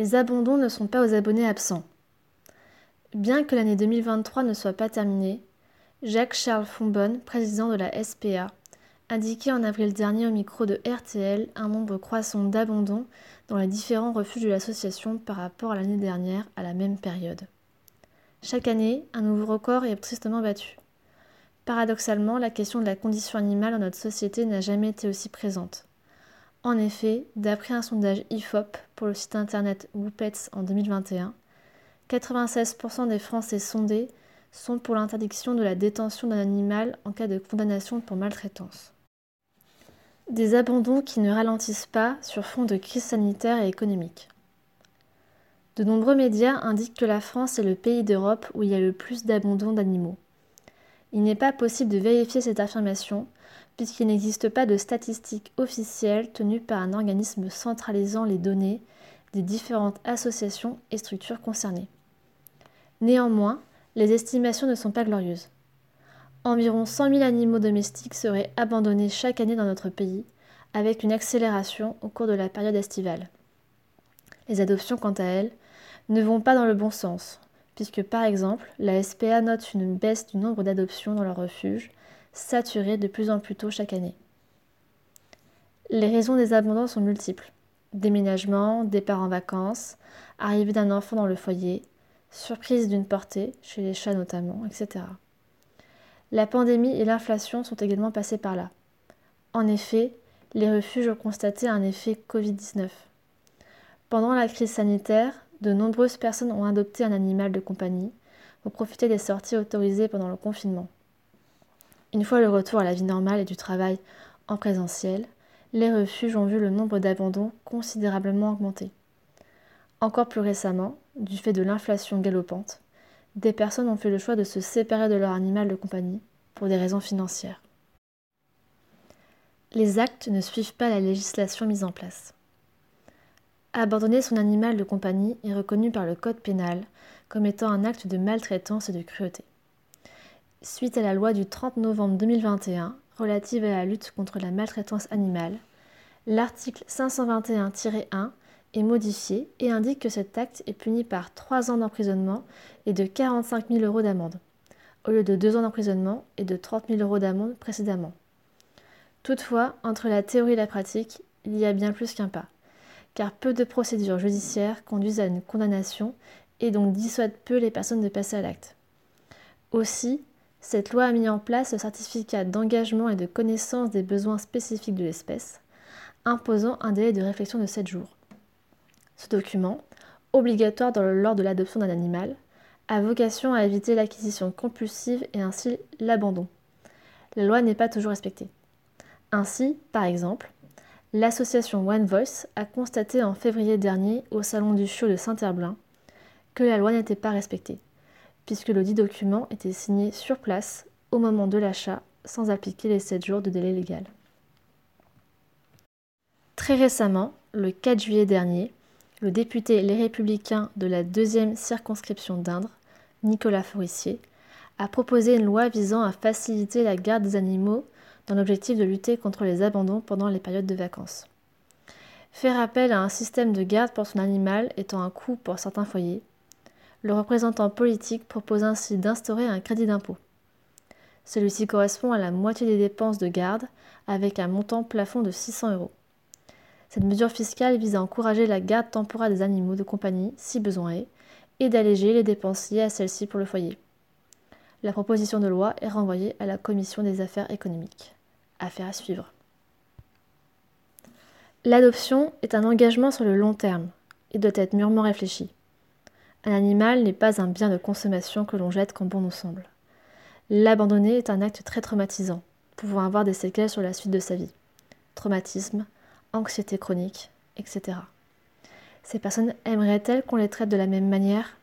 Les abandons ne sont pas aux abonnés absents. Bien que l'année 2023 ne soit pas terminée, Jacques-Charles Fonbonne, président de la SPA, indiquait en avril dernier au micro de RTL un nombre croissant d'abandons dans les différents refuges de l'association par rapport à l'année dernière à la même période. Chaque année, un nouveau record est tristement battu. Paradoxalement, la question de la condition animale dans notre société n'a jamais été aussi présente. En effet, d'après un sondage IFOP pour le site internet Whoopets en 2021, 96% des Français sondés sont pour l'interdiction de la détention d'un animal en cas de condamnation pour maltraitance. Des abandons qui ne ralentissent pas sur fond de crise sanitaire et économique. De nombreux médias indiquent que la France est le pays d'Europe où il y a le plus d'abandons d'animaux. Il n'est pas possible de vérifier cette affirmation puisqu'il n'existe pas de statistiques officielles tenues par un organisme centralisant les données des différentes associations et structures concernées. Néanmoins, les estimations ne sont pas glorieuses. Environ 100 000 animaux domestiques seraient abandonnés chaque année dans notre pays, avec une accélération au cours de la période estivale. Les adoptions, quant à elles, ne vont pas dans le bon sens, puisque par exemple, la SPA note une baisse du nombre d'adoptions dans leur refuge, saturé de plus en plus tôt chaque année. Les raisons des abandons sont multiples. Déménagement, départ en vacances, arrivée d'un enfant dans le foyer, surprise d'une portée, chez les chats notamment, etc. La pandémie et l'inflation sont également passées par là. En effet, les refuges ont constaté un effet Covid-19. Pendant la crise sanitaire, de nombreuses personnes ont adopté un animal de compagnie pour profiter des sorties autorisées pendant le confinement. Une fois le retour à la vie normale et du travail en présentiel, les refuges ont vu le nombre d'abandons considérablement augmenter. Encore plus récemment, du fait de l'inflation galopante, des personnes ont fait le choix de se séparer de leur animal de compagnie pour des raisons financières. Les actes ne suivent pas la législation mise en place. Abandonner son animal de compagnie est reconnu par le Code pénal comme étant un acte de maltraitance et de cruauté. Suite à la loi du 30 novembre 2021 relative à la lutte contre la maltraitance animale, l'article 521-1 est modifié et indique que cet acte est puni par 3 ans d'emprisonnement et de 45 000 euros d'amende, au lieu de 2 ans d'emprisonnement et de 30 000 euros d'amende précédemment. Toutefois, entre la théorie et la pratique, il y a bien plus qu'un pas, car peu de procédures judiciaires conduisent à une condamnation et donc dissuadent peu les personnes de passer à l'acte. Aussi, cette loi a mis en place le certificat d'engagement et de connaissance des besoins spécifiques de l'espèce, imposant un délai de réflexion de 7 jours. Ce document, obligatoire lors de l'adoption d'un animal, a vocation à éviter l'acquisition compulsive et ainsi l'abandon. La loi n'est pas toujours respectée. Ainsi, par exemple, l'association One Voice a constaté en février dernier au Salon du Chiot de Saint-Herblain que la loi n'était pas respectée, puisque le document était signé sur place au moment de l'achat sans appliquer les 7 jours de délai légal. Très récemment, le 4 juillet dernier, le député Les Républicains de la deuxième circonscription d'Indre, Nicolas Forissier, a proposé une loi visant à faciliter la garde des animaux dans l'objectif de lutter contre les abandons pendant les périodes de vacances. Faire appel à un système de garde pour son animal étant un coût pour certains foyers, le représentant politique propose ainsi d'instaurer un crédit d'impôt. Celui-ci correspond à la moitié des dépenses de garde avec un montant plafond de 600 euros. Cette mesure fiscale vise à encourager la garde temporaire des animaux de compagnie, si besoin est, et d'alléger les dépenses liées à celle-ci pour le foyer. La proposition de loi est renvoyée à la Commission des affaires économiques. Affaire à suivre. L'adoption est un engagement sur le long terme et doit être mûrement réfléchi. Un animal n'est pas un bien de consommation que l'on jette quand bon nous semble. L'abandonner est un acte très traumatisant, pouvant avoir des séquelles sur la suite de sa vie. Traumatisme, anxiété chronique, etc. Ces personnes aimeraient-elles qu'on les traite de la même manière?